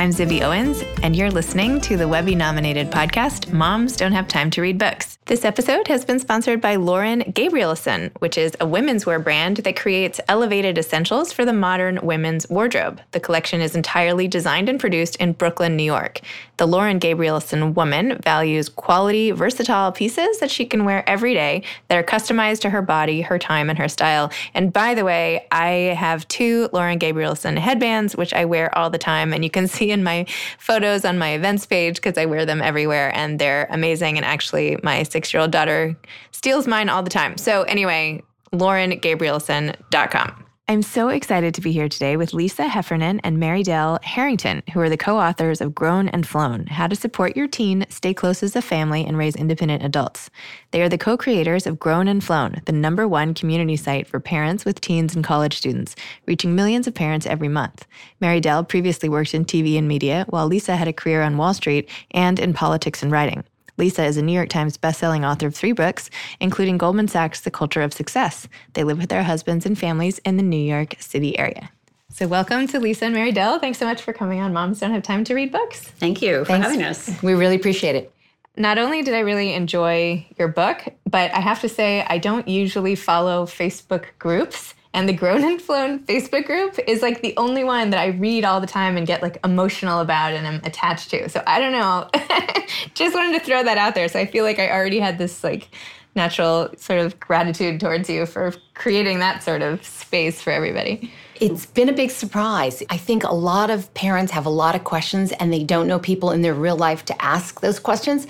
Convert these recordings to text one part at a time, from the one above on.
I'm Zibby Owens, and you're listening to the Webby nominated podcast, Moms Don't Have Time to Read Books. This episode has been sponsored by Lauren Gabrielson, which is a women's wear brand that creates elevated essentials for the modern women's wardrobe. The collection is entirely designed and produced in Brooklyn, New York. The Lauren Gabrielson woman values quality, versatile pieces that she can wear every day that are customized to her body, her time, and her style. And by the way, I have two Lauren Gabrielson headbands, which I wear all the time, and you can see in my photos on my events page because I wear them everywhere, and they're amazing. And actually, my six year old daughter steals mine all the time. So, anyway, laurengabrielson.com. I'm so excited to be here today with Lisa Heffernan and Mary Dell Harrington, who are the co authors of Grown and Flown How to Support Your Teen, Stay Close as a Family, and Raise Independent Adults. They are the co creators of Grown and Flown, the number one community site for parents with teens and college students, reaching millions of parents every month. Mary Dell previously worked in TV and media, while Lisa had a career on Wall Street and in politics and writing. Lisa is a New York Times bestselling author of three books, including Goldman Sachs' The Culture of Success. They live with their husbands and families in the New York City area. So, welcome to Lisa and Mary Dell. Thanks so much for coming on Moms Don't Have Time to Read Books. Thank you for Thanks. having us. We really appreciate it. Not only did I really enjoy your book, but I have to say, I don't usually follow Facebook groups. And the Grown and Flown Facebook group is like the only one that I read all the time and get like emotional about and I'm attached to. So I don't know. Just wanted to throw that out there. So I feel like I already had this like natural sort of gratitude towards you for creating that sort of space for everybody. It's been a big surprise. I think a lot of parents have a lot of questions and they don't know people in their real life to ask those questions.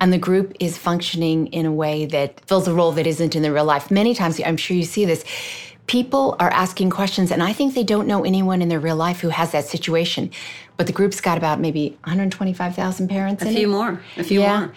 And the group is functioning in a way that fills a role that isn't in the real life. Many times, I'm sure you see this. People are asking questions, and I think they don't know anyone in their real life who has that situation. But the group's got about maybe 125,000 parents A in few it. more. A few Yeah. more.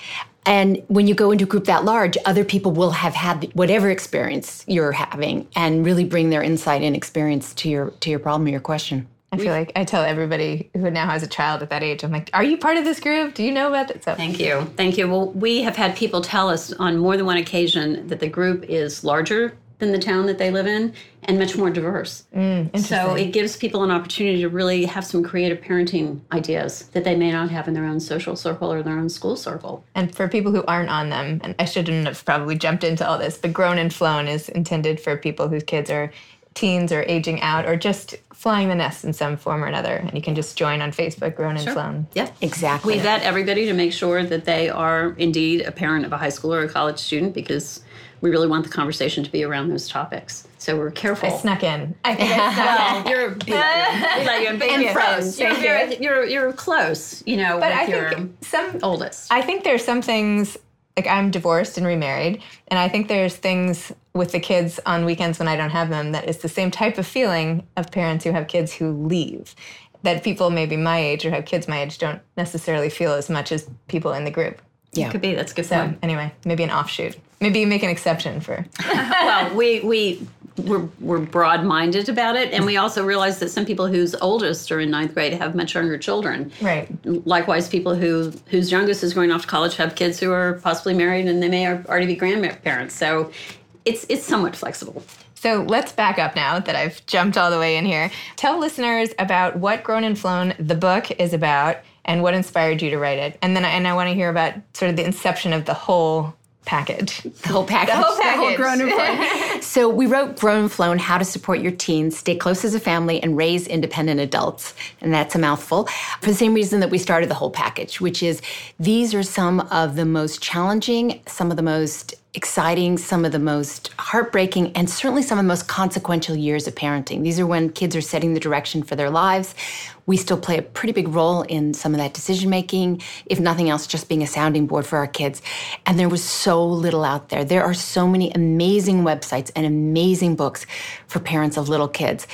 And when you go into a group that large, other people will have had whatever experience you're having and really bring their insight and experience to your to your problem or your question. I feel like I tell everybody who now has a child at that age, I'm like, are you part of this group? Do you know about it? So Thank you. Thank you. Well, we have had people tell us on more than one occasion that the group is larger than the town that they live in and much more diverse. Mm, so it gives people an opportunity to really have some creative parenting ideas that they may not have in their own social circle or their own school circle. And for people who aren't on them, and I shouldn't have probably jumped into all this, but Grown and Flown is intended for people whose kids are teens or aging out or just flying the nest in some form or another. And you can just join on Facebook, Grown and Flown. Yeah. Exactly. We vet everybody to make sure that they are indeed a parent of a high school or a college student because we really want the conversation to be around those topics. So we're careful. I snuck in. I think I snuck in. Well, you're we let you in, Thank you. and close. You're, you. very, you're you're close. You know, But with I your think some oldest. I think there's some things like I'm divorced and remarried, and I think there's things with the kids on weekends when I don't have them that is the same type of feeling of parents who have kids who leave. That people maybe my age or have kids my age don't necessarily feel as much as people in the group. yeah. it Could be. That's a good So point. anyway, maybe an offshoot. Maybe you make an exception for. well, we we we're, we're broad minded about it, and we also realize that some people whose oldest are in ninth grade have much younger children. Right. Likewise, people who whose youngest is going off to college have kids who are possibly married, and they may already be grandparents. So it's it's somewhat flexible. So let's back up now that I've jumped all the way in here. Tell listeners about what Grown and Flown, the book, is about and what inspired you to write it. And then I, and I want to hear about sort of the inception of the whole package. The whole package. the whole package. grown and flown. so we wrote Grown and Flown, How to Support Your Teens, Stay Close as a Family, and Raise Independent Adults. And that's a mouthful. For the same reason that we started the whole package, which is these are some of the most challenging, some of the most exciting, some of the most heartbreaking, and certainly some of the most consequential years of parenting. These are when kids are setting the direction for their lives. We still play a pretty big role in some of that decision making, if nothing else, just being a sounding board for our kids. And there was so little out there. There are so many amazing websites and amazing books for parents of little kids.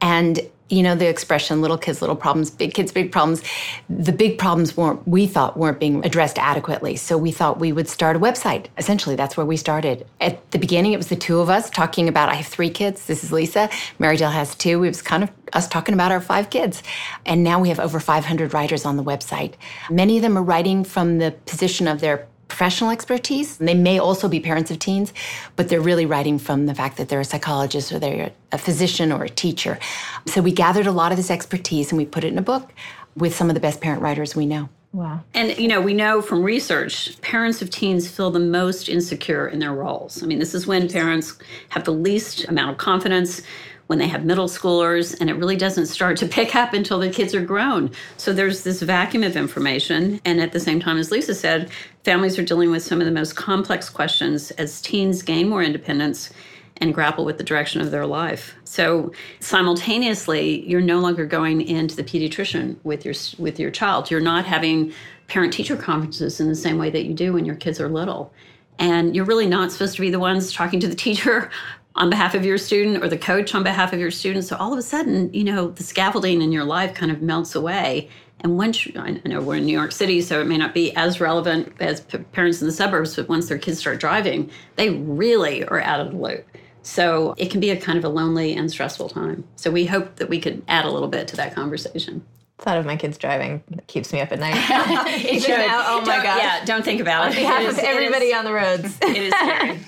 And you know the expression little kids little problems big kids big problems. The big problems weren't we thought weren't being addressed adequately. So we thought we would start a website. Essentially that's where we started. At the beginning it was the two of us talking about i have three kids. This is lisa. Mary Dell has two. It was kind of us talking about our five kids. And now we have over 500 writers on the website. Many of them are writing from the position of their professional expertise. They may also be parents of teens, but they're really writing from the fact that they're a psychologist or they're a physician or a teacher. So we gathered a lot of this expertise and we put it in a book. with some of the best parent writers we know. Wow. And, you know, we know from research, parents of teens feel the most insecure in their roles. I mean, this is when parents have the least amount of confidence, when they have middle schoolers, and it really doesn't start to pick up until the kids are grown. So there's this vacuum of information. And at the same time, as Lisa said, families are dealing with some of the most complex questions as teens gain more independence and grapple with the direction of their life. So simultaneously, you're no longer going into the pediatrician with your with your child. You're not having parent teacher conferences in the same way that you do when your kids are little. And you're really not supposed to be the ones talking to the teacher on behalf of your student or the coach on behalf of your student. So all of a sudden, you know, the scaffolding in your life kind of melts away. And once you, I know we're in New York City, so it may not be as relevant as p- parents in the suburbs, but once their kids start driving, they really are out of the loop. So it can be a kind of a lonely and stressful time. So we hope that we could add a little bit to that conversation. Thought of my kids driving keeps me up at night. it should. oh my god! Yeah, don't think about it. On behalf of everybody on the roads, it is scary.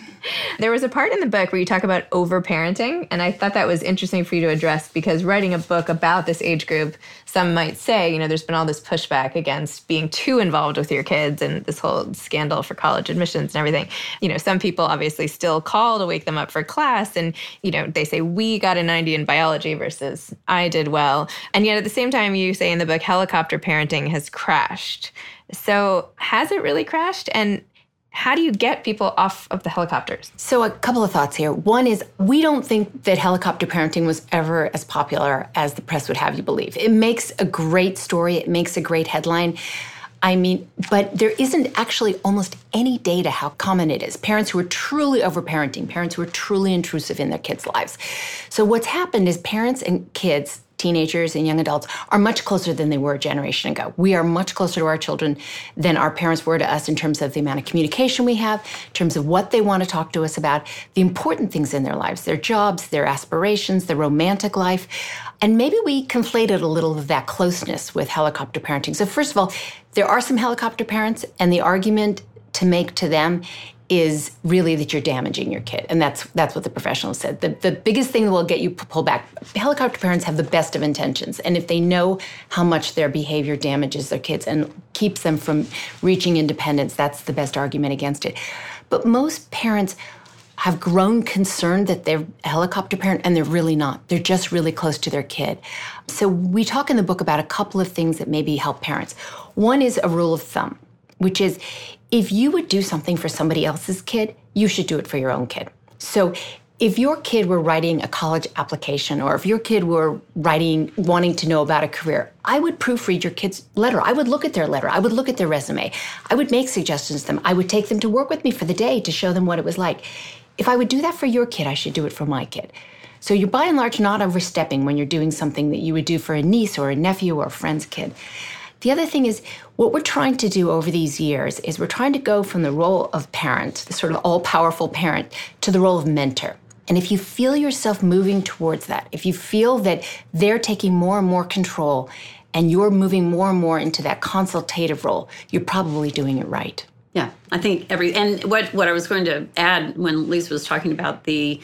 There was a part in the book where you talk about overparenting, and I thought that was interesting for you to address because writing a book about this age group, some might say, you know, there's been all this pushback against being too involved with your kids and this whole scandal for college admissions and everything. You know, some people obviously still call to wake them up for class, and, you know, they say, we got a 90 in biology versus I did well. And yet at the same time, you say in the book, helicopter parenting has crashed. So, has it really crashed? And how do you get people off of the helicopters? So, a couple of thoughts here. One is we don't think that helicopter parenting was ever as popular as the press would have you believe. It makes a great story, it makes a great headline. I mean, but there isn't actually almost any data how common it is. Parents who are truly overparenting, parents who are truly intrusive in their kids' lives. So, what's happened is parents and kids teenagers and young adults are much closer than they were a generation ago. We are much closer to our children than our parents were to us in terms of the amount of communication we have, in terms of what they want to talk to us about, the important things in their lives, their jobs, their aspirations, their romantic life. And maybe we conflated a little of that closeness with helicopter parenting. So, first of all, there are some helicopter parents, and the argument to make to them is really that you're damaging your kid. And that's that's what the professionals said. The, the biggest thing that will get you pulled back, helicopter parents have the best of intentions. And if they know how much their behavior damages their kids and keeps them from reaching independence, that's the best argument against it. But most parents have grown concerned that they're a helicopter parent and they're really not. They're just really close to their kid. So we talk in the book about a couple of things that maybe help parents. One is a rule of thumb, which is if you would do something for somebody else's kid, you should do it for your own kid. So if your kid were writing a college application or if your kid were writing wanting to know about a career i would proofread your kid's letter. I would look at their letter. I would look at their resume. I would make suggestions to them. I would take them to work with me for the day to show them what it was like. If i would do that for your kid i should do it for my kid. So you're by and large not overstepping when you're doing something that you would do for a niece or a nephew or a friend's kid the other thing is, what we're trying to do over these years is we're trying to go from the role of parent, the sort of all powerful parent, to the role of mentor. And if you feel yourself moving towards that, if you feel that they're taking more and more control and you're moving more and more into that consultative role, you're probably doing it right. Yeah, I think every and what what I was going to add when Lisa was talking about the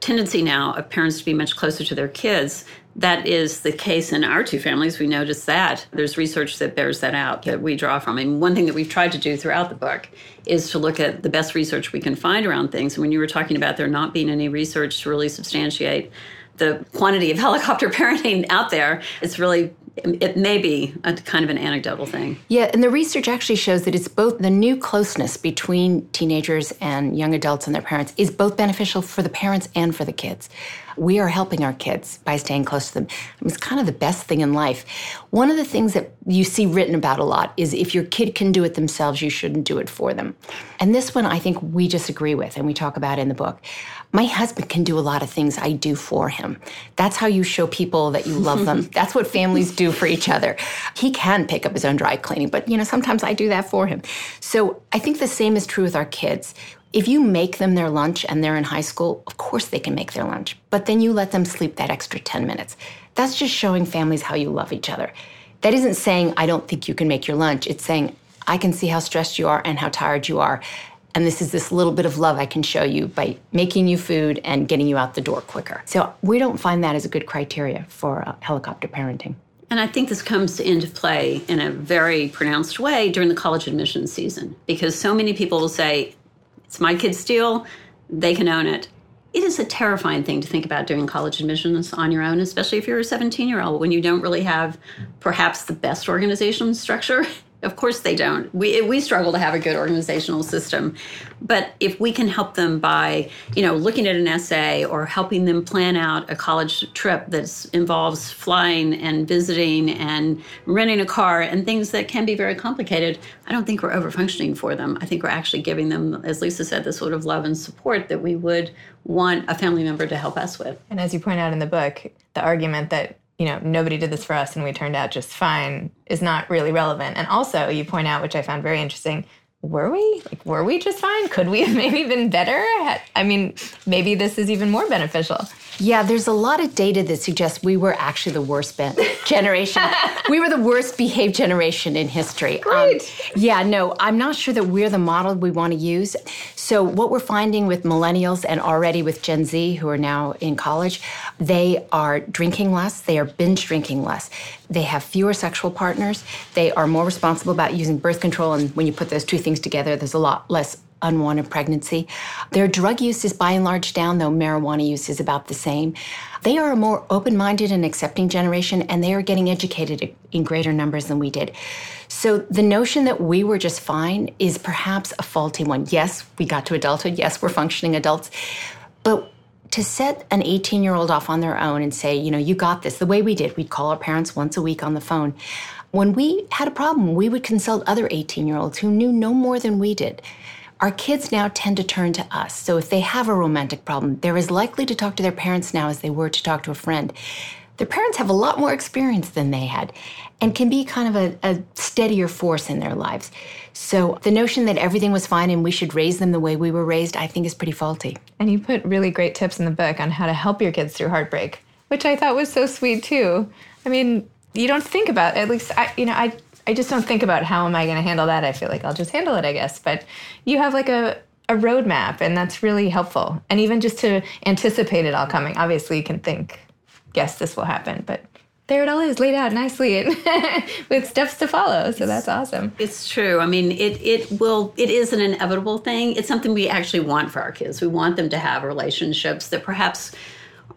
tendency now of parents to be much closer to their kids that is the case in our two families. We notice that. There's research that bears that out that we draw from. And one thing that we've tried to do throughout the book is to look at the best research we can find around things. And when you were talking about there not being any research to really substantiate the quantity of helicopter parenting out there, it's really it may be a kind of an anecdotal thing. Yeah, and the research actually shows that it's both the new closeness between teenagers and young adults and their parents is both beneficial for the parents and for the kids we are helping our kids by staying close to them. it's kind of the best thing in life. One of the things that you see written about a lot is if your kid can do it themselves, you shouldn't do it for them. And this one I think we disagree with, and we talk about in the book. My husband can do a lot of things I do for him. That's how you show people that you love them. That's what families do for each other. He can pick up his own dry cleaning, but you know, sometimes I do that for him. So I think the same is true with our kids. If you make them their lunch and they're in high school, of course they can make their lunch, but then you let them sleep that extra 10 minutes. That's just showing families how you love each other. That isn't saying, I don't think you can make your lunch. It's saying, I can see how stressed you are and how tired you are. And this is this little bit of love I can show you by making you food and getting you out the door quicker. So we don't find that as a good criteria for uh, helicopter parenting. And I think this comes into play in a very pronounced way during the college admissions season because so many people will say, it's my kid's deal, they can own it. It is a terrifying thing to think about doing college admissions on your own, especially if you're a 17 year old when you don't really have perhaps the best organizational structure Of course they don't. We we struggle to have a good organizational system. But if we can help them by, you know, looking at an essay or helping them plan out a college trip that involves flying and visiting and renting a car and things that can be very complicated, I don't think we're over functioning for them. I think we're actually giving them, as Lisa said, the sort of love and support that we would want a family member to help us with. And as you point out in the book, the argument that you know, nobody did this for us and we turned out just fine is not really relevant. And also, you point out, which I found very interesting, were we? Like, were we just fine? Could we have maybe been better? I mean, maybe this is even more beneficial. Yeah, there's a lot of data that suggests we were actually the worst generation. we were the worst behaved generation in history. Um, Great. Um, yeah, no, I'm not sure that we're the model we want to use. So, what we're finding with millennials and already with Gen Z, who are now in college, they are drinking less, they are binge drinking less. They have fewer sexual partners. They are more responsible about using birth control. And when you put those two things together, there's a lot less unwanted pregnancy. Their drug use is by and large down, though marijuana use is about the same. They are a more open minded and accepting generation, and they are getting educated in greater numbers than we did. So the notion that we were just fine is perhaps a faulty one. Yes, we got to adulthood. Yes, we're functioning adults. But to set an 18 year old off on their own and say, you know, you got this, the way we did, we'd call our parents once a week on the phone. When we had a problem, we would consult other 18 year olds who knew no more than we did. Our kids now tend to turn to us. So if they have a romantic problem, they're as likely to talk to their parents now as they were to talk to a friend. Their parents have a lot more experience than they had and can be kind of a, a, steadier force in their lives. So the notion that everything was fine and we should raise them the way we were raised, I think is pretty faulty. And you put really great tips in the book on how to help your kids through heartbreak, which I thought was so sweet too. I mean, you don't think about at least I you know, I I just don't think about how am I going to handle that. I feel like I'll just handle it, I guess. But you have like a a roadmap, and that's really helpful. And even just to anticipate it all coming. Obviously, you can think, yes, this will happen, but there it all is laid out nicely and with steps to follow so that's awesome it's true i mean it, it will it is an inevitable thing it's something we actually want for our kids we want them to have relationships that perhaps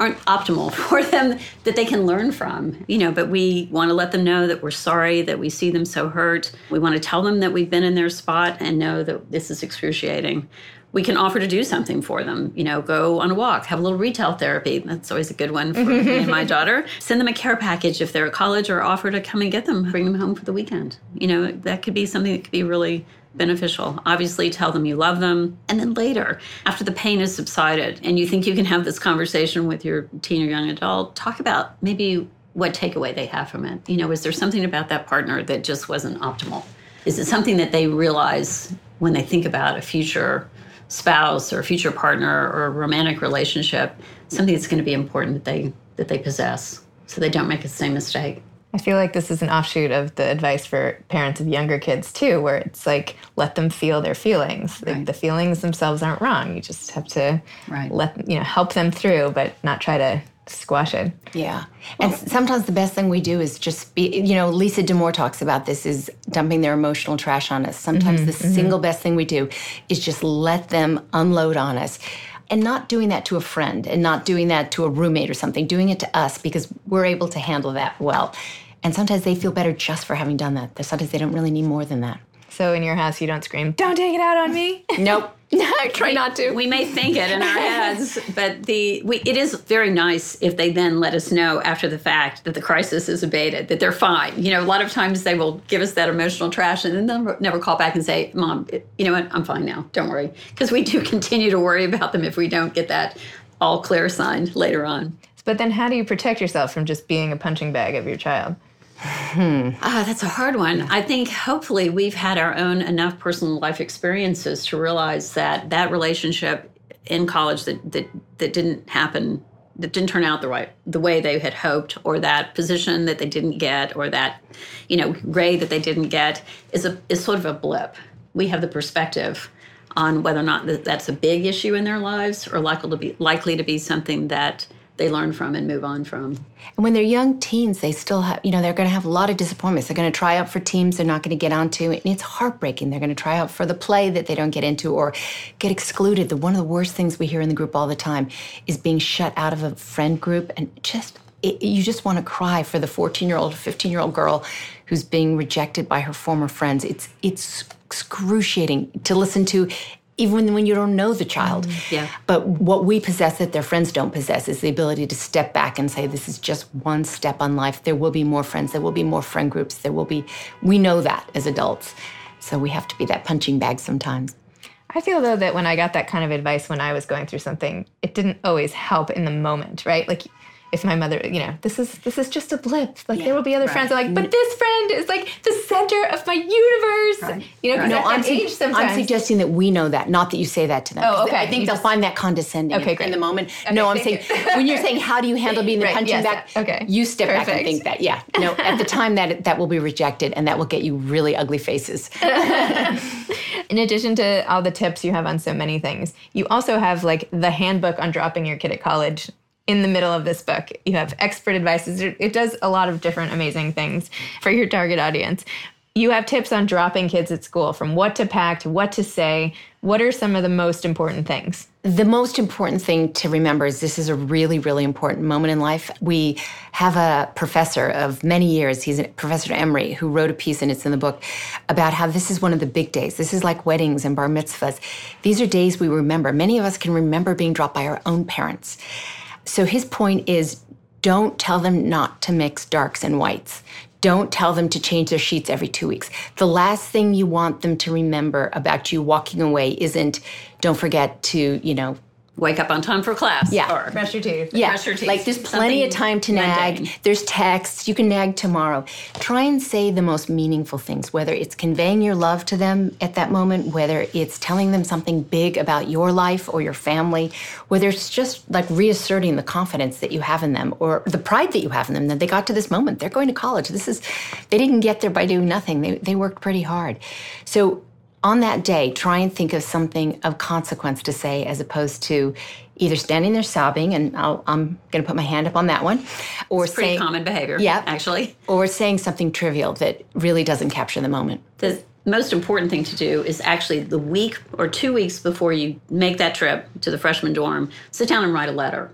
aren't optimal for them that they can learn from you know but we want to let them know that we're sorry that we see them so hurt. We want to tell them that we've been in their spot and know that this is excruciating. We can offer to do something for them you know go on a walk have a little retail therapy. That's always a good one for me and my daughter. Send them a care package if they're at college or offer to come and get them bring them home for the weekend. You know that could be something that could be really beneficial. Obviously, tell them you love them. And then later, after the pain has subsided and you think you can have this conversation with your teen or young adult, talk about maybe what takeaway they have from it. You know, is there something about that partner that just wasn't optimal? Is it something that they realize when they think about a future spouse or future partner or a romantic relationship, something that's going to be important that they that they possess so they don't make the same mistake? I feel like this is an offshoot of the advice for parents of younger kids too, where it's like let them feel their feelings. Right. the feelings themselves aren't wrong. You just have to right. let you know help them through, but not try to squash it. Yeah. And sometimes the best thing we do is just be, you know, Lisa Damour talks about this is dumping their emotional trash on us. Sometimes mm-hmm, the mm-hmm. single best thing we do is just let them unload on us. And not doing that to a friend and not doing that to a roommate or something, doing it to us because we're able to handle that well. And sometimes they feel better just for having done that. Sometimes they don't really need more than that. So in your house, you don't scream, "Don't take it out on me." nope. I try not to. We may think it in our heads, but the we, it is very nice if they then let us know after the fact that the crisis is abated, that they're fine. You know, a lot of times they will give us that emotional trash, and then they'll never call back and say, "Mom, you know what? I'm fine now. Don't worry," because we do continue to worry about them if we don't get that all clear sign later on. But then, how do you protect yourself from just being a punching bag of your child? Hmm. Ah, that's a hard one. I think hopefully we've had our own enough personal life experiences to realize that that relationship in college that that, that didn't happen that didn't turn out the right the way they had hoped or that position that they didn't get or that you know grade that they didn't get is a is sort of a blip we have the perspective on whether or not that's a big issue in their lives or likely to be likely to be something that they learn from and move on from. And when they're young teens, they still have, you know, they're going to have a lot of disappointments. They're going to try out for teams they're not going to get onto. And it's heartbreaking. They're going to try out for the play that they don't get into or get excluded. The, one of the worst things we hear in the group all the time is being shut out of a friend group and just, it, you just want to cry for the 14 year old, 15 year old girl who's being rejected by her former friends. It's, it's excruciating to listen to even when you don't know the child. Mm, yeah. But what we possess that their friends don't possess is the ability to step back and say, this is just one step on life. There will be more friends, there will be more friend groups, there will be, we know that as adults. So we have to be that punching bag sometimes. I feel though that when I got that kind of advice when I was going through something, it didn't always help in the moment, right? Like if my mother, you know, this is this is just a blip. Like yeah, there will be other right. friends. I'm like, but this friend is like the center of my universe. Right. You know, right. no, I'm, su- I'm, suggesting that we know that, not that you say that to them. Oh, okay. I think you they'll just, find that condescending okay, in, in the moment. Okay, no, I'm saying when you're saying how do you handle being the punching yes, bag? Okay, you step Perfect. back and think that. Yeah, no, at the time that that will be rejected, and that will get you really ugly faces. in addition to all the tips you have on so many things, you also have like the handbook on dropping your kid at college in the middle of this book. You have expert advice. It does a lot of different amazing things for your target audience. You have tips on dropping kids at school from what to pack to what to say. What are some of the most important things? The most important thing to remember is this is a really, really important moment in life. We have a professor of many years, he's a Professor Emery, who wrote a piece, and it's in the book, about how this is one of the big days. This is like weddings and bar mitzvahs. These are days we remember. Many of us can remember being dropped by our own parents. So his point is don't tell them not to mix darks and whites. Don't tell them to change their sheets every two weeks. The last thing you want them to remember about you walking away isn't don't forget to, you know, wake up on time for class. Yeah. Or brush your teeth. Yeah. Brush your teeth. Like there's plenty of time to nag. Mundane. There's texts. You can nag tomorrow. Try and say the most meaningful things, whether it's conveying your love to them at that moment, whether it's telling them something big about your life or your family, whether it's just like reasserting the confidence that you have in them or the pride that you have in them that they got to this moment. They're going to college. This is, they didn't get there by doing nothing. They, they worked pretty hard. So on that day, try and think of something of consequence to say as opposed to either standing there sobbing, and i am going to put my hand up on that one, or it's saying common behavior. Yeah, actually, or saying something trivial that really doesn't capture the moment. The most important thing to do is actually the week or two weeks before you make that trip to the freshman dorm, sit down and write a letter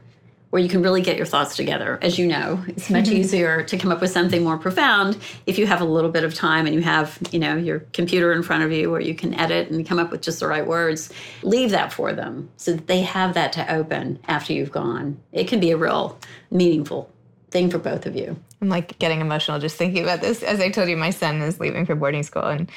where you can really get your thoughts together. As you know, it's much mm-hmm. easier to come up with something more profound if you have a little bit of time and you have, you know, your computer in front of you where you can edit and come up with just the right words. Leave that for them so that they have that to open after you've gone. It can be a real meaningful thing for both of you. I'm like getting emotional just thinking about this. As I told you, my son is leaving for boarding school and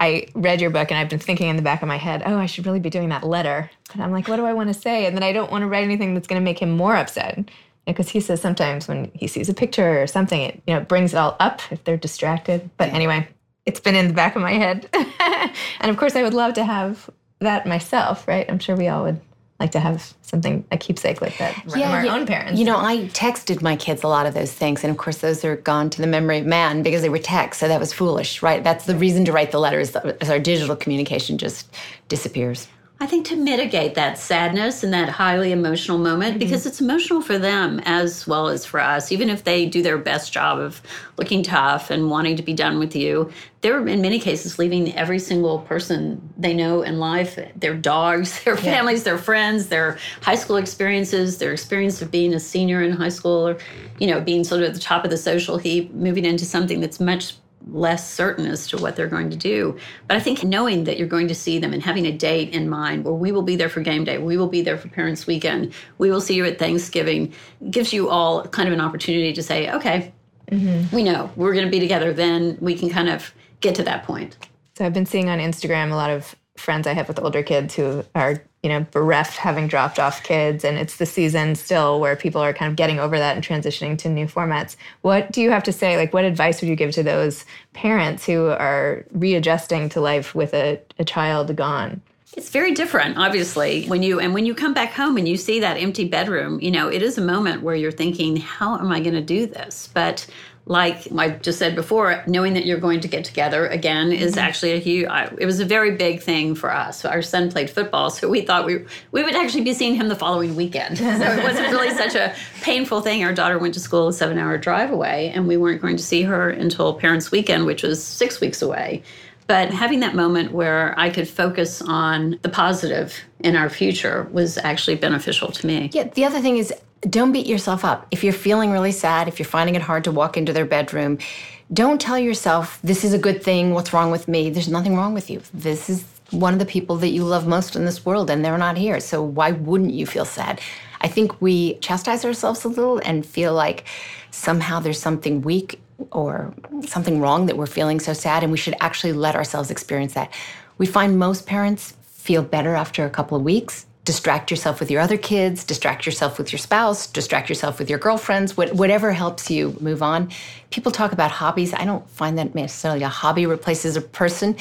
I read your book and I've been thinking in the back of my head, oh, I should really be doing that letter. But I'm like, what do I want to say? And then I don't want to write anything that's going to make him more upset. Because he says sometimes when he sees a picture or something, it you know brings it all up if they're distracted. But anyway, it's been in the back of my head, and of course, I would love to have that myself. Right? I'm sure we all would like to have something a keepsake like that from yeah, our yeah. own parents. You know, I texted my kids a lot of those things, and of course, those are gone to the memory of man because they were texts. So that was foolish, right? That's the reason to write the letters. As our digital communication just disappears. I think to mitigate that sadness and that highly emotional moment, mm-hmm. because it's emotional for them as well as for us, even if they do their best job of looking tough and wanting to be done with you, they're in many cases leaving every single person they know in life their dogs, their families, yeah. their friends, their high school experiences, their experience of being a senior in high school, or, you know, being sort of at the top of the social heap, moving into something that's much less certain as to what they're going to do. But I think knowing that you're going to see them and having a date in mind where we will be there for game day, we will be there for parents' weekend, we will see you at Thanksgiving, gives you all kind of an opportunity to say, okay, mm-hmm. we know we're going to be together. Then we can kind of get to that point. So I've been seeing on Instagram a lot of friends I have with older kids who are you know, bereft having dropped off kids. And it's the season still where people are kind of getting over that and transitioning to new formats. What do you have to say? Like, what advice would you give to those parents who are readjusting to life with a, a child gone? It's very different, obviously, when you and when you come back home and you see that empty bedroom, you know, it is a moment where you're thinking, how am I going to do this? But like I just said before, knowing that you're going to get together again is mm-hmm. actually a huge. It was a very big thing for us. Our son played football, so we thought we we would actually be seeing him the following weekend. So it wasn't really such a painful thing. Our daughter went to school a seven hour drive away, and we weren't going to see her until Parents' Weekend, which was six weeks away. But having that moment where I could focus on the positive in our future was actually beneficial to me. Yeah, the other thing is don't beat yourself up. If you're feeling really sad, if you're finding it hard to walk into their bedroom, don't tell yourself, this is a good thing, what's wrong with me? There's nothing wrong with you. This is one of the people that you love most in this world, and they're not here. So why wouldn't you feel sad? I think we chastise ourselves a little and feel like somehow there's something weak or something wrong that we're feeling so sad, and we should actually let ourselves experience that. We find most parents feel better after a couple of weeks distract yourself with your other kids, distract yourself with your spouse, distract yourself with your girlfriends, whatever helps you move on. People talk about hobbies. I don't find that necessarily a hobby replaces a person,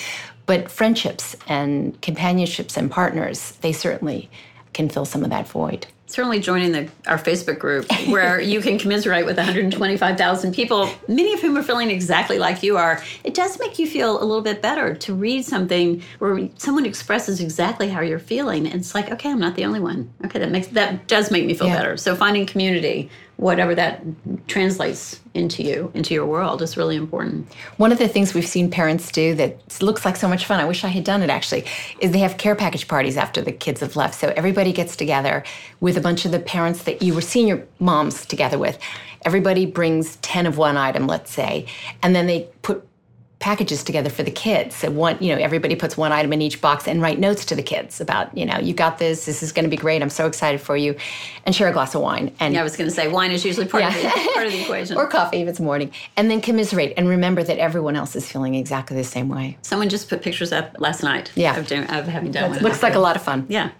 but friendships and companionships and partners, they certainly can fill some of that void certainly joining the, our Facebook group where you can commiserate with 125,000 people, many of whom are feeling exactly like you are. It does make you feel a little bit better to read something where someone expresses exactly how you're feeling. And it's like, okay, I'm not the only one. Okay, that makes that does make me feel yeah. better. So finding community whatever that translates into you, into your world, is really important. One of the things we've seen parents do that looks like so much fun, I wish I had done it actually, is they have care package parties after the kids have left. So everybody gets together with a bunch of the parents that you were senior moms together with. Everybody brings 10 of one item, let's say, and then they put packages together for the kids. So one, you know, everybody puts one item in each box and write notes to the kids about, you know, you got this. This is going to be great. I'm so excited for you, and share a glass of wine. And yeah, I was going to say wine is usually part, yeah. of the, part of the equation, or coffee if it's morning, and then commiserate and remember that everyone else is feeling exactly the same way. Someone just put pictures up last night. Yeah, of, doing, of having done. It looks like a lot of fun. Yeah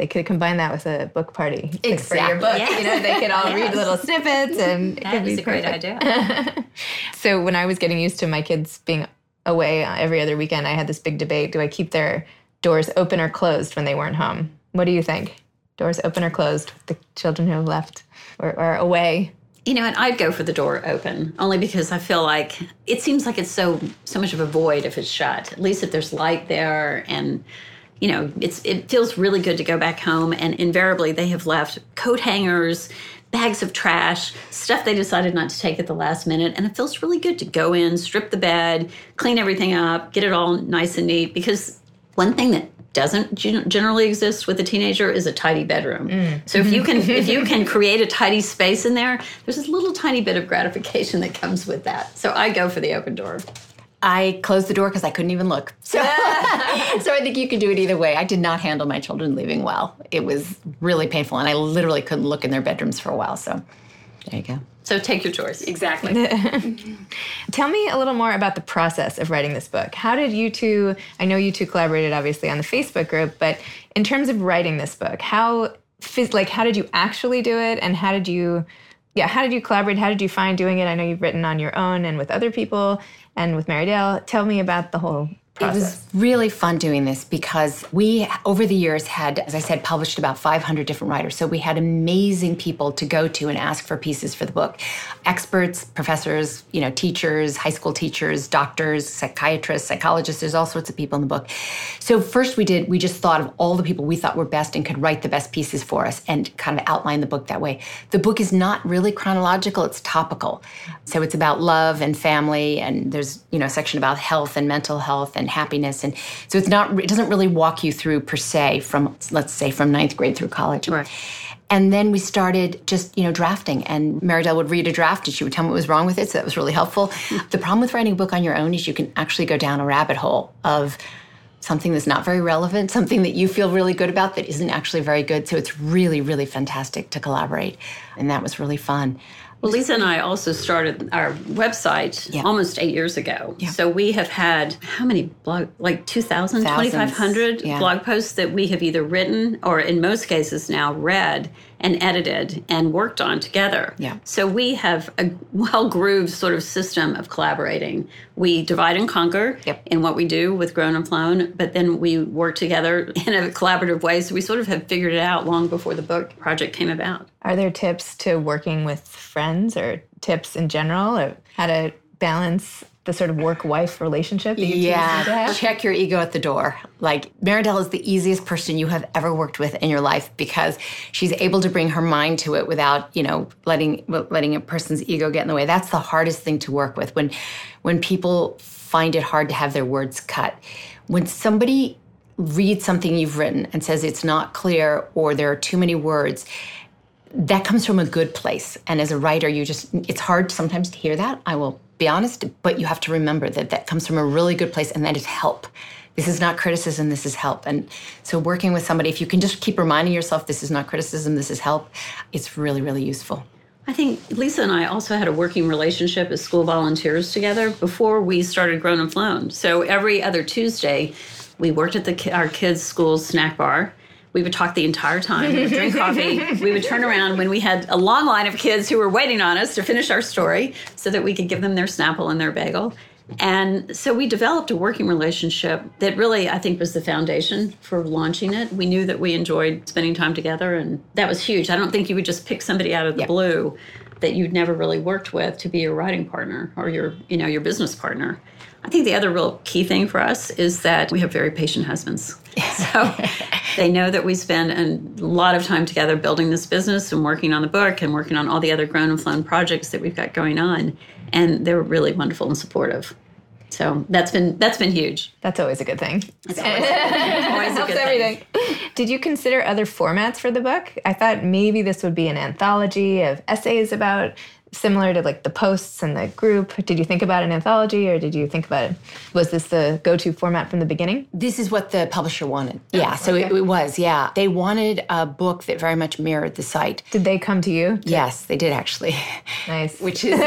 they could combine that with a book party exactly. for your book. Yes. You know, they could all yes. read little snippets, and that is a great idea. so when I was getting used to my kids being away every other weekend, I had this big debate: do I keep their doors open or closed when they weren't home? What do you think? Doors open or closed? With the children who have left or, or away. You know, and I'd go for the door open only because I feel like it seems like it's so so much of a void if it's shut. At least if there's light there and you know, it's it feels really good to go back home and invariably they have left coat hangers, bags of trash, stuff they decided not to take at the last minute. And it feels really good to go in, strip the bed, clean everything up, get it all nice and neat. Because one thing that doesn't generally exist with a teenager is a tidy bedroom. Mm. So if you can if you can create a tidy space in there, there's this little tiny bit of gratification that comes with that. So I go for the open door. I closed the door because I couldn't even look. So, so I think you could do it either way. I did not handle my children leaving well. It was really painful, and I literally couldn't look in their bedrooms for a while. So there you go. So take your choice. Exactly. Tell me a little more about the process of writing this book. How did you two? I know you two collaborated obviously on the Facebook group, but in terms of writing this book, how like how did you actually do it, and how did you? Yeah, how did you collaborate? How did you find doing it? I know you've written on your own and with other people and with Mary Dell. Tell me about the whole Process. It was really fun doing this because we, over the years, had, as I said, published about 500 different writers. So we had amazing people to go to and ask for pieces for the book. Experts, professors, you know, teachers, high school teachers, doctors, psychiatrists, psychologists, there's all sorts of people in the book. So first we did, we just thought of all the people we thought were best and could write the best pieces for us and kind of outline the book that way. The book is not really chronological, it's topical. So it's about love and family, and there's, you know, a section about health and mental health and happiness. And so it's not, it doesn't really walk you through per se from, let's say, from ninth grade through college. Right. And then we started just, you know, drafting. And Mary Dell would read a draft and she would tell me what was wrong with it. So that was really helpful. the problem with writing a book on your own is you can actually go down a rabbit hole of something that's not very relevant, something that you feel really good about that isn't actually very good. So it's really, really fantastic to collaborate. And that was really fun. Well, Lisa and I also started our website yeah. almost eight years ago. Yeah. So we have had how many blog, like 2,000, 2,500 yeah. blog posts that we have either written or in most cases now read and edited and worked on together. Yeah. So we have a well grooved sort of system of collaborating. We divide and conquer yep. in what we do with Grown and Flown, but then we work together in a collaborative way. So we sort of have figured it out long before the book project came about. Are there tips to working with friends or tips in general? of how to balance the sort of work wife relationship that you yeah. check your ego at the door. Like Mary Dell is the easiest person you have ever worked with in your life because she's able to bring her mind to it without you know letting letting a person's ego get in the way. That's the hardest thing to work with when when people find it hard to have their words cut. When somebody reads something you've written and says it's not clear or there are too many words that comes from a good place. And as a writer you just it's hard sometimes to hear that. I will be honest, but you have to remember that that comes from a really good place and that is help. This is not criticism, this is help. And so, working with somebody, if you can just keep reminding yourself this is not criticism, this is help, it's really, really useful. I think Lisa and I also had a working relationship as school volunteers together before we started Grown and Flown. So, every other Tuesday, we worked at the, our kids' school snack bar we would talk the entire time. We would drink coffee. We would turn around when we had a long line of kids who were waiting on us to finish our story so that we could give them their Snapple and their bagel. And so we developed a working relationship that really, I think, was the foundation for launching it. We knew that we enjoyed spending time together, and that was huge. I don't think you would just pick somebody out of the yep. blue that you'd never really worked with to be your writing partner or your, you know, your business partner. I think the other real key thing for us is that we have very patient husbands. So they know that we spend a lot of time together building this business and working on the book and working on all the other grown and flown projects that we've got going on. And they're really wonderful and supportive. So that's been that's been huge. That's always a good thing. It's always, always a good everything. thing. Did you consider other formats for the book? I thought maybe this would be an anthology of essays about similar to like the posts and the group did you think about an anthology or did you think about it? Was this the go-to format from the beginning? This is what the publisher wanted. Oh, yeah so okay. it, it, was yeah. They wanted a book that very much mirrored the site. Did they come to you? Yes they did actually. Nice. Which is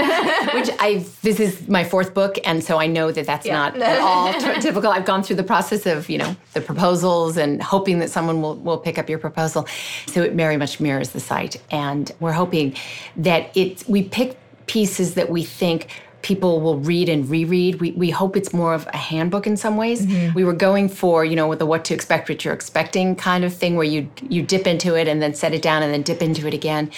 which i this is my fourth book and so i know that that's yeah. not at all t- typical. I've gone through the process of you know the proposals and hoping that someone will, will pick up your proposal. So it very much mirrors the site and we're hoping that it we pick pieces that we think people will read and reread. We, we hope it's more of a handbook in some ways. Mm-hmm. We were going for, you know, with the what to expect, what you're expecting kind of thing where you you dip into it and then set it down and then dip into it again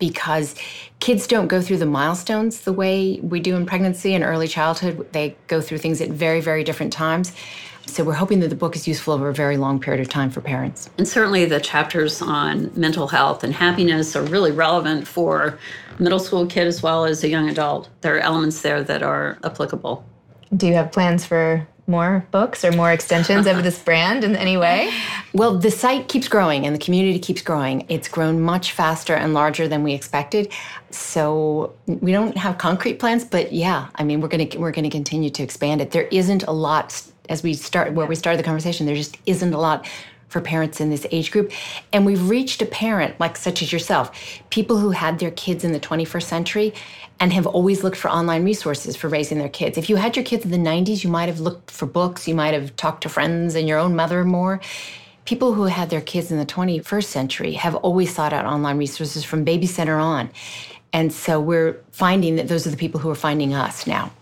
because kids don't go through the milestones the way we do in pregnancy and early childhood. They go through things at very, very different times. So we're hoping that the book is useful over a very long period of time for parents. And certainly the chapters on mental health and happiness are really relevant for middle school kid as well as a young adult. There are elements there that are applicable. Do you have plans for more books or more extensions of this brand in any way? Well, the site keeps growing and the community keeps growing. It's grown much faster and larger than we expected. So we don't have concrete plans, but yeah, I mean, we're going to we're going to continue to expand it. There isn't a lot as we start where we started the conversation. There just isn't a lot for parents in this age group. And we've reached a parent like such as yourself, people who had their kids in the 21st century and have always looked for online resources for raising their kids. If you had your kids in the 90s, you might have looked for books, you might have talked to friends and your own mother more. People who had their kids in the 21st century have always sought out online resources from baby center on. And so we're finding that those are the people who are finding us now.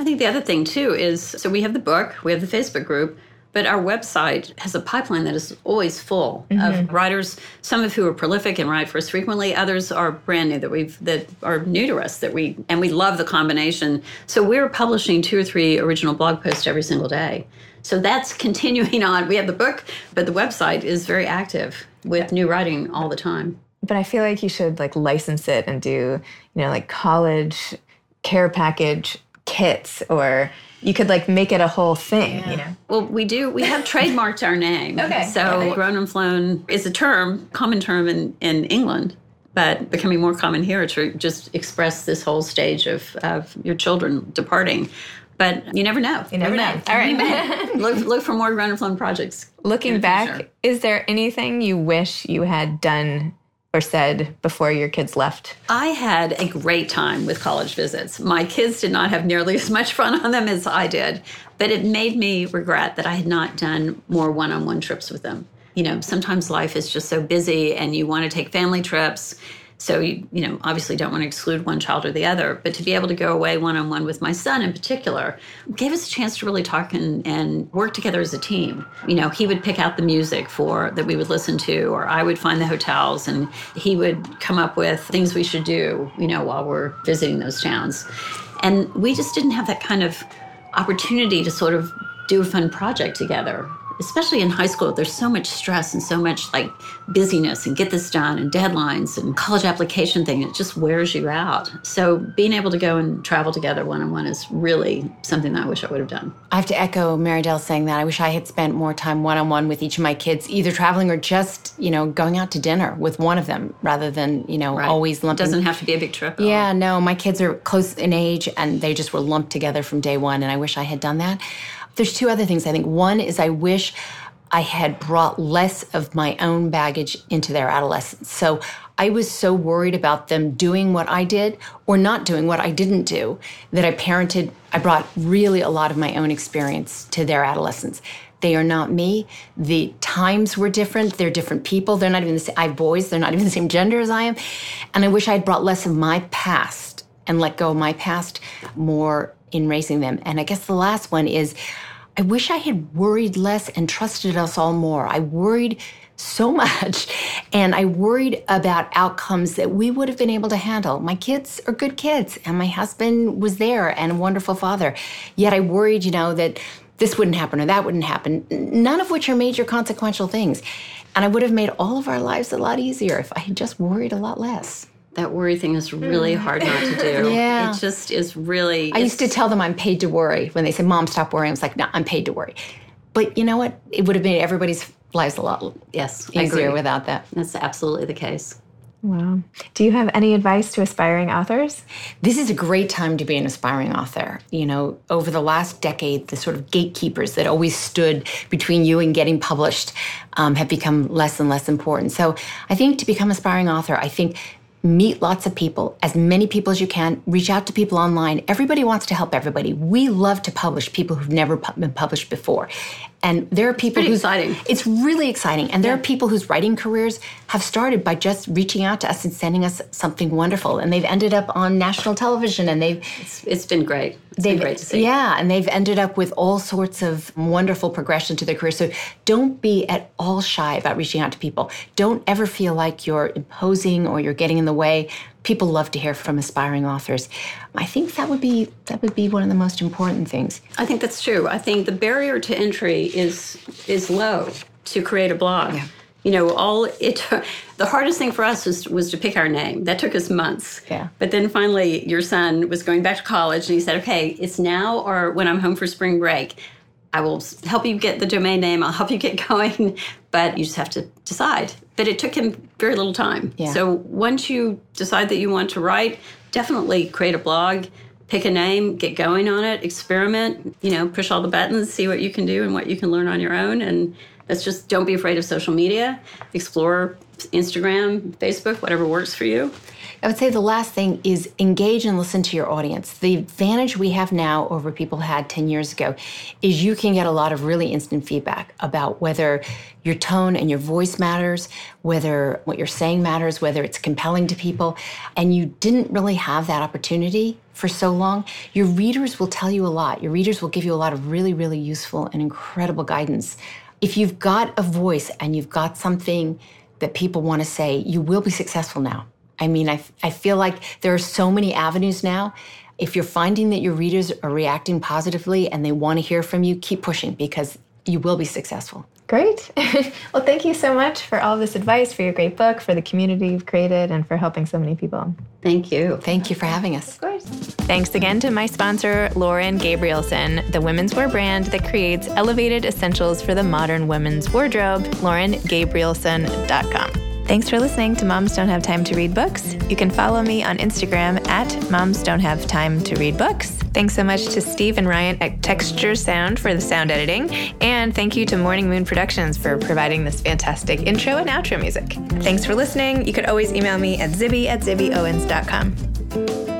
I think the other thing too is so we have the book, we have the Facebook group, but our website has a pipeline that is always full mm-hmm. of writers, some of who are prolific and write for us frequently, others are brand new that we've that are new to us that we and we love the combination. So we're publishing two or three original blog posts every single day. So that's continuing on. We have the book, but the website is very active with new writing all the time. But I feel like you should like license it and do, you know, like college care package kits or you could like make it a whole thing, yeah. you know. Well, we do. We have trademarked our name. okay. So okay. grown and flown is a term, common term in, in England, but becoming more common here to just express this whole stage of, of your children departing. But you never know. You never know. All right. look, look for more grown and flown projects. Looking back, is there anything you wish you had done or said before your kids left? I had a great time with college visits. My kids did not have nearly as much fun on them as I did, but it made me regret that I had not done more one on one trips with them. You know, sometimes life is just so busy and you want to take family trips So you, you know, obviously don't want to exclude one child or the other, but to be able to go away one on one with my son in particular gave us a chance to really talk and, and work together as a team. You know, he would pick out the music for that we would listen to, or I would find the hotels, and he would come up with things we should do. You know, while we're visiting those towns, and we just didn't have that kind of opportunity to sort of do a fun project together especially in high school, there's so much stress and so much like busyness and get this done and deadlines and college application thing. It just wears you out. So being able to go and travel together one on one is really something that I wish I would have done. I have to echo Mary Dell saying that. I wish I had spent more time one on one with each of my kids, either traveling or just, you know, going out to dinner with one of them rather than, you know, right. always lumping. It doesn't have to be a big trip. Yeah, no, my kids are close in age and they just were lumped together from day one. And I wish I had done that. There's two other things I think. One is I wish I had brought less of my own baggage into their adolescence. So I was so worried about them doing what I did or not doing what I didn't do that I parented, I brought really a lot of my own experience to their adolescence. They are not me. The times were different. They're different people. They're not even the same. I have boys. They're not even the same gender as I am. And I wish I had brought less of my past and let go of my past more in raising them. And I guess the last one is I wish I had worried less and trusted us all more. I worried so much and I worried about outcomes that we would have been able to handle. My kids are good kids and my husband was there and a wonderful father. Yet I worried, you know, that this wouldn't happen or that wouldn't happen, none of which are major consequential things. And I would have made all of our lives a lot easier if I had just worried a lot less that worry thing is really hard not to do. yeah. It just is really. I used to tell them I'm paid to worry. When they said, Mom, stop worrying, I was like, no, I'm paid to worry. But you know what? It would have made everybody's lives a lot yes, easier without that. That's absolutely the case. Wow. Do you have any advice to aspiring authors? This is a great time to be an aspiring author. You know, over the last decade, the sort of gatekeepers that always stood between you and getting published um, have become less and less important. So I think to become an aspiring author, I think meet lots of people, as many people as you can, reach out to people online. Everybody wants to help everybody. We love to publish people who've never been published before. And there are people who's exciting. It's really exciting. And there yeah. are people whose writing careers have started by just reaching out to us and sending us something wonderful. And they've ended up on national television and they've it's, it's been great. It's been great to see. Yeah, and they've ended up with all sorts of wonderful progression to their career. So don't be at all shy about reaching out to people. Don't ever feel like you're imposing or you're getting in the way people love to hear from aspiring authors. I think that would be that would be one of the most important things. I think that's true. I think the barrier to entry is is low to create a blog. Yeah. You know, all it the hardest thing for us was was to pick our name. That took us months. Yeah. But then finally your son was going back to college and he said, "Okay, it's now or when I'm home for spring break." I will help you get the domain name. I'll help you get going, but you just have to decide. But it took him very little time. Yeah. So once you decide that you want to write, definitely create a blog, pick a name, get going on it, experiment, you know, push all the buttons, see what you can do and what you can learn on your own. And that's just don't be afraid of social media. Explore Instagram, Facebook, whatever works for you. I would say the last thing is engage and listen to your audience. The advantage we have now over people had 10 years ago is you can get a lot of really instant feedback about whether your tone and your voice matters, whether what you're saying matters, whether it's compelling to people. And you didn't really have that opportunity for so long. Your readers will tell you a lot. Your readers will give you a lot of really, really useful and incredible guidance. If you've got a voice and you've got something that people want to say, you will be successful now. I mean, I, I feel like there are so many avenues now. If you're finding that your readers are reacting positively and they want to hear from you, keep pushing because you will be successful. Great. well, thank you so much for all this advice, for your great book, for the community you've created, and for helping so many people. Thank you. Thank you for having us. Of course. Thanks again to my sponsor, Lauren Gabrielson, the women's wear brand that creates elevated essentials for the modern women's wardrobe, laurengabrielson.com. Thanks for listening to Moms Don't Have Time to Read Books. You can follow me on Instagram at Moms Don't Have Time to Read Books. Thanks so much to Steve and Ryan at Texture Sound for the sound editing. And thank you to Morning Moon Productions for providing this fantastic intro and outro music. Thanks for listening. You could always email me at zibby at zibbyowens.com.